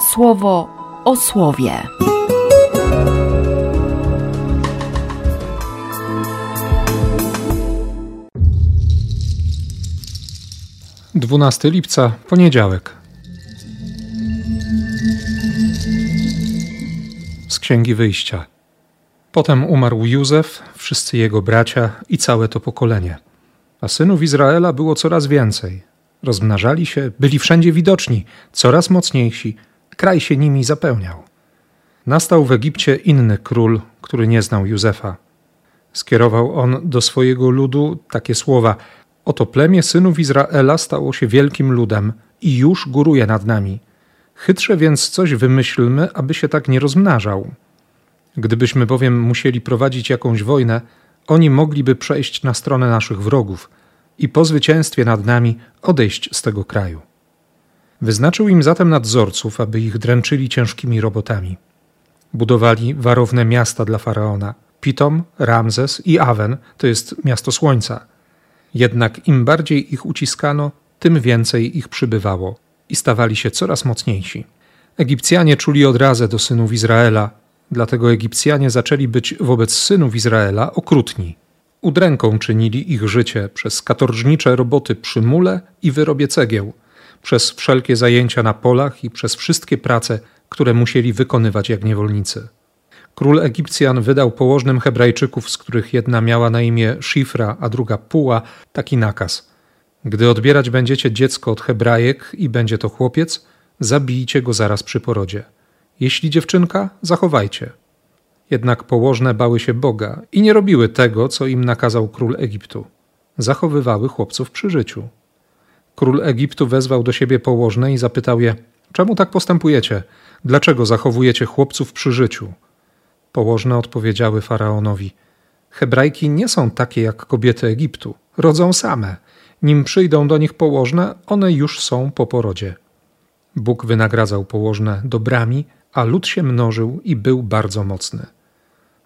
słowo o słowie. 12 lipca, poniedziałek. Z Księgi Wyjścia. Potem umarł Józef, wszyscy jego bracia i całe to pokolenie. A synów Izraela było coraz więcej. Rozmnażali się, byli wszędzie widoczni, coraz mocniejsi. Kraj się nimi zapełniał. Nastał w Egipcie inny król, który nie znał Józefa. Skierował on do swojego ludu takie słowa – Oto plemię synów Izraela stało się wielkim ludem i już góruje nad nami. Chytrze więc coś wymyślmy, aby się tak nie rozmnażał. Gdybyśmy bowiem musieli prowadzić jakąś wojnę, oni mogliby przejść na stronę naszych wrogów i po zwycięstwie nad nami odejść z tego kraju. Wyznaczył im zatem nadzorców, aby ich dręczyli ciężkimi robotami. Budowali warowne miasta dla faraona: Pitom, Ramzes i Awen, to jest miasto słońca jednak im bardziej ich uciskano, tym więcej ich przybywało i stawali się coraz mocniejsi. Egipcjanie czuli odrazę do synów Izraela, dlatego Egipcjanie zaczęli być wobec synów Izraela okrutni. Udręką czynili ich życie przez katorżnicze roboty przy mule i wyrobie cegieł, przez wszelkie zajęcia na polach i przez wszystkie prace, które musieli wykonywać jak niewolnicy. Król Egipcjan wydał położnym Hebrajczyków, z których jedna miała na imię Szifra, a druga Puła, taki nakaz. Gdy odbierać będziecie dziecko od Hebrajek i będzie to chłopiec, zabijcie go zaraz przy porodzie. Jeśli dziewczynka, zachowajcie. Jednak położne bały się Boga i nie robiły tego, co im nakazał król Egiptu. Zachowywały chłopców przy życiu. Król Egiptu wezwał do siebie położne i zapytał je: Czemu tak postępujecie? Dlaczego zachowujecie chłopców przy życiu? Położne odpowiedziały faraonowi: Hebrajki nie są takie jak kobiety Egiptu, rodzą same. Nim przyjdą do nich położne, one już są po porodzie. Bóg wynagradzał położne dobrami, a lud się mnożył i był bardzo mocny.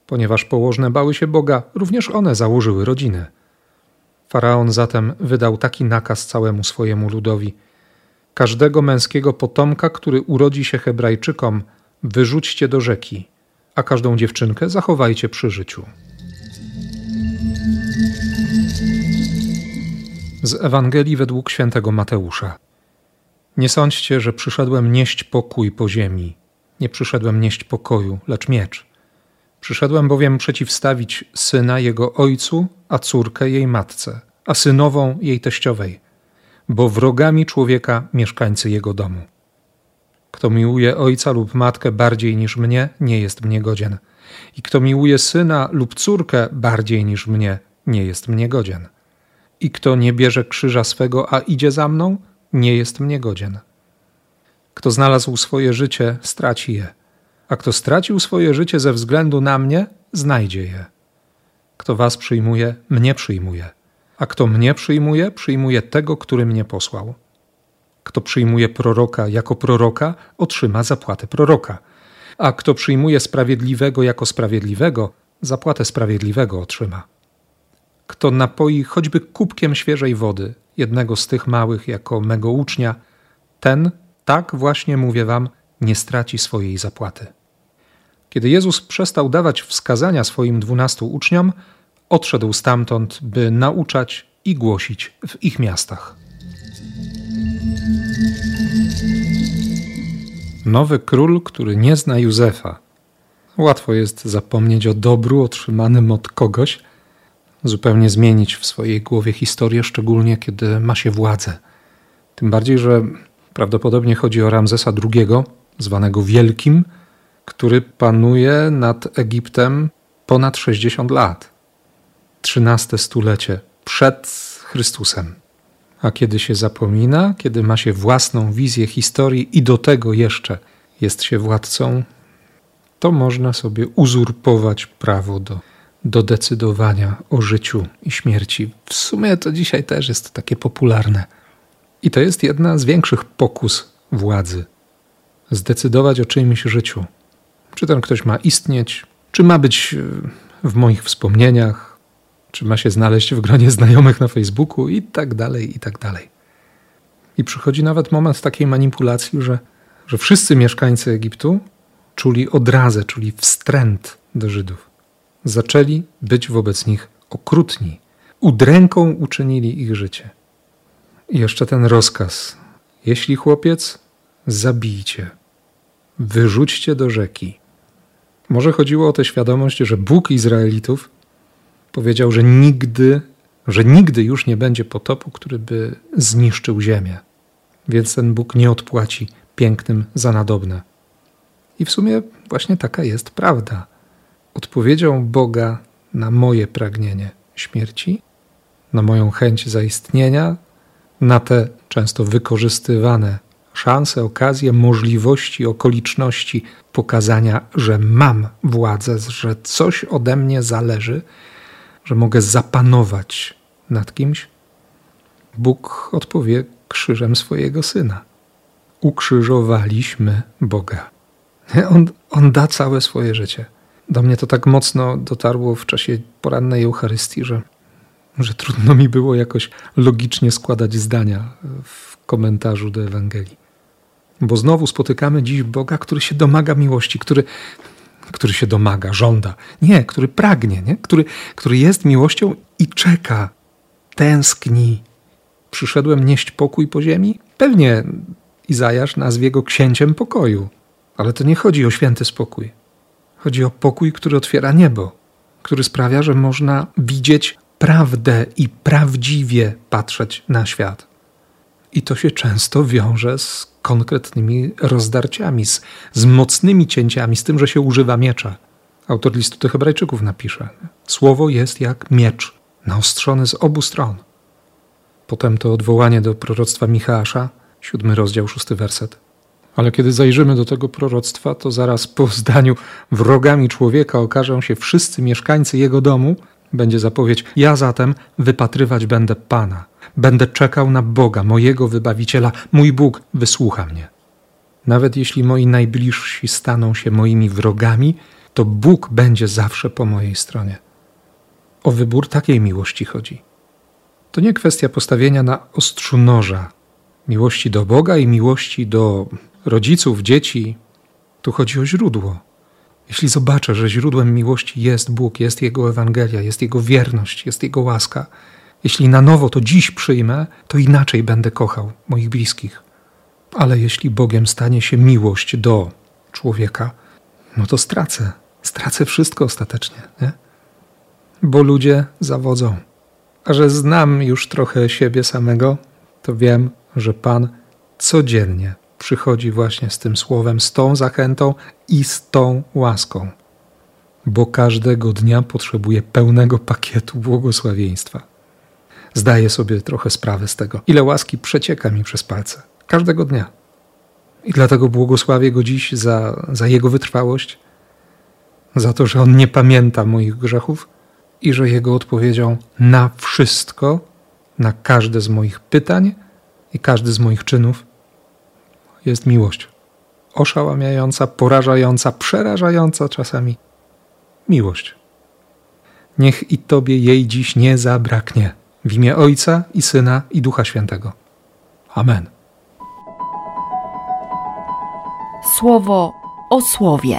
Ponieważ położne bały się Boga, również one założyły rodzinę. Faraon zatem wydał taki nakaz całemu swojemu ludowi: Każdego męskiego potomka, który urodzi się Hebrajczykom, wyrzućcie do rzeki a każdą dziewczynkę zachowajcie przy życiu. Z Ewangelii według świętego Mateusza. Nie sądźcie, że przyszedłem nieść pokój po ziemi. Nie przyszedłem nieść pokoju, lecz miecz. Przyszedłem bowiem przeciwstawić syna jego ojcu, a córkę jej matce, a synową jej teściowej, bo wrogami człowieka mieszkańcy jego domu. Kto miłuje ojca lub matkę bardziej niż mnie, nie jest mnie godzien. I kto miłuje syna lub córkę bardziej niż mnie, nie jest mnie godzien. I kto nie bierze krzyża swego, a idzie za mną, nie jest mnie godzien. Kto znalazł swoje życie, straci je, a kto stracił swoje życie ze względu na mnie, znajdzie je. Kto was przyjmuje, mnie przyjmuje, a kto mnie przyjmuje, przyjmuje tego, który mnie posłał. Kto przyjmuje proroka jako proroka, otrzyma zapłatę proroka, a kto przyjmuje sprawiedliwego jako sprawiedliwego, zapłatę sprawiedliwego otrzyma. Kto napoi choćby kubkiem świeżej wody jednego z tych małych jako mego ucznia, ten, tak właśnie mówię wam, nie straci swojej zapłaty. Kiedy Jezus przestał dawać wskazania swoim dwunastu uczniom, odszedł stamtąd, by nauczać i głosić w ich miastach. Nowy król, który nie zna Józefa. Łatwo jest zapomnieć o dobru otrzymanym od kogoś, zupełnie zmienić w swojej głowie historię, szczególnie kiedy ma się władzę. Tym bardziej, że prawdopodobnie chodzi o Ramzesa II, zwanego Wielkim, który panuje nad Egiptem ponad 60 lat. Trzynaste stulecie przed Chrystusem. A kiedy się zapomina, kiedy ma się własną wizję historii i do tego jeszcze jest się władcą, to można sobie uzurpować prawo do, do decydowania o życiu i śmierci. W sumie to dzisiaj też jest takie popularne. I to jest jedna z większych pokus władzy. Zdecydować o czyimś życiu. Czy ten ktoś ma istnieć, czy ma być e, w moich wspomnieniach, czy ma się znaleźć w gronie znajomych na Facebooku i tak dalej, i tak dalej. I przychodzi nawet moment takiej manipulacji, że że wszyscy mieszkańcy Egiptu czuli odrazę, czuli wstręt do Żydów. Zaczęli być wobec nich okrutni. Udręką uczynili ich życie. I jeszcze ten rozkaz. Jeśli chłopiec, zabijcie. Wyrzućcie do rzeki. Może chodziło o tę świadomość, że Bóg Izraelitów powiedział, że nigdy, że nigdy już nie będzie potopu, który by zniszczył ziemię. Więc ten Bóg nie odpłaci pięknym za nadobne. I w sumie właśnie taka jest prawda. Odpowiedzią Boga na moje pragnienie śmierci, na moją chęć zaistnienia, na te często wykorzystywane szanse, okazje, możliwości, okoliczności pokazania, że mam władzę, że coś ode mnie zależy, że mogę zapanować nad kimś, Bóg odpowie krzyżem swojego syna. Ukrzyżowaliśmy Boga. On, on da całe swoje życie. Do mnie to tak mocno dotarło w czasie porannej Eucharystii, że, że trudno mi było jakoś logicznie składać zdania w komentarzu do Ewangelii. Bo znowu spotykamy dziś Boga, który się domaga miłości, który, który się domaga, żąda. Nie, który pragnie, nie? Który, który jest miłością i czeka, tęskni. Przyszedłem nieść pokój po ziemi? Pewnie Izajasz nazwie go księciem pokoju. Ale to nie chodzi o święty spokój. Chodzi o pokój, który otwiera niebo, który sprawia, że można widzieć prawdę i prawdziwie patrzeć na świat. I to się często wiąże z konkretnymi rozdarciami, z, z mocnymi cięciami, z tym, że się używa miecza. Autor listu do Hebrajczyków napisze: Słowo jest jak miecz, naostrzony z obu stron. Potem to odwołanie do proroctwa Michała, siódmy rozdział, szósty werset. Ale kiedy zajrzymy do tego proroctwa, to zaraz po zdaniu wrogami człowieka okażą się wszyscy mieszkańcy jego domu, będzie zapowiedź: Ja zatem wypatrywać będę Pana. Będę czekał na Boga, mojego wybawiciela. Mój Bóg wysłucha mnie. Nawet jeśli moi najbliżsi staną się moimi wrogami, to Bóg będzie zawsze po mojej stronie. O wybór takiej miłości chodzi. To nie kwestia postawienia na ostrzu noża miłości do Boga i miłości do rodziców, dzieci. Tu chodzi o źródło. Jeśli zobaczę, że źródłem miłości jest Bóg, jest Jego Ewangelia, jest Jego wierność, jest Jego łaska, jeśli na nowo to dziś przyjmę, to inaczej będę kochał moich bliskich. Ale jeśli Bogiem stanie się miłość do człowieka, no to stracę. Stracę wszystko ostatecznie, nie? Bo ludzie zawodzą. A że znam już trochę siebie samego, to wiem, że Pan codziennie przychodzi właśnie z tym słowem, z tą zachętą i z tą łaską, bo każdego dnia potrzebuje pełnego pakietu błogosławieństwa. Zdaję sobie trochę sprawę z tego, ile łaski przecieka mi przez palce każdego dnia. I dlatego błogosławię go dziś za, za jego wytrwałość, za to, że on nie pamięta moich grzechów i że jego odpowiedzią na wszystko, na każde z moich pytań i każdy z moich czynów jest miłość. Oszałamiająca, porażająca, przerażająca czasami miłość. Niech i Tobie jej dziś nie zabraknie. W imię Ojca i Syna i Ducha Świętego. Amen. Słowo o słowie.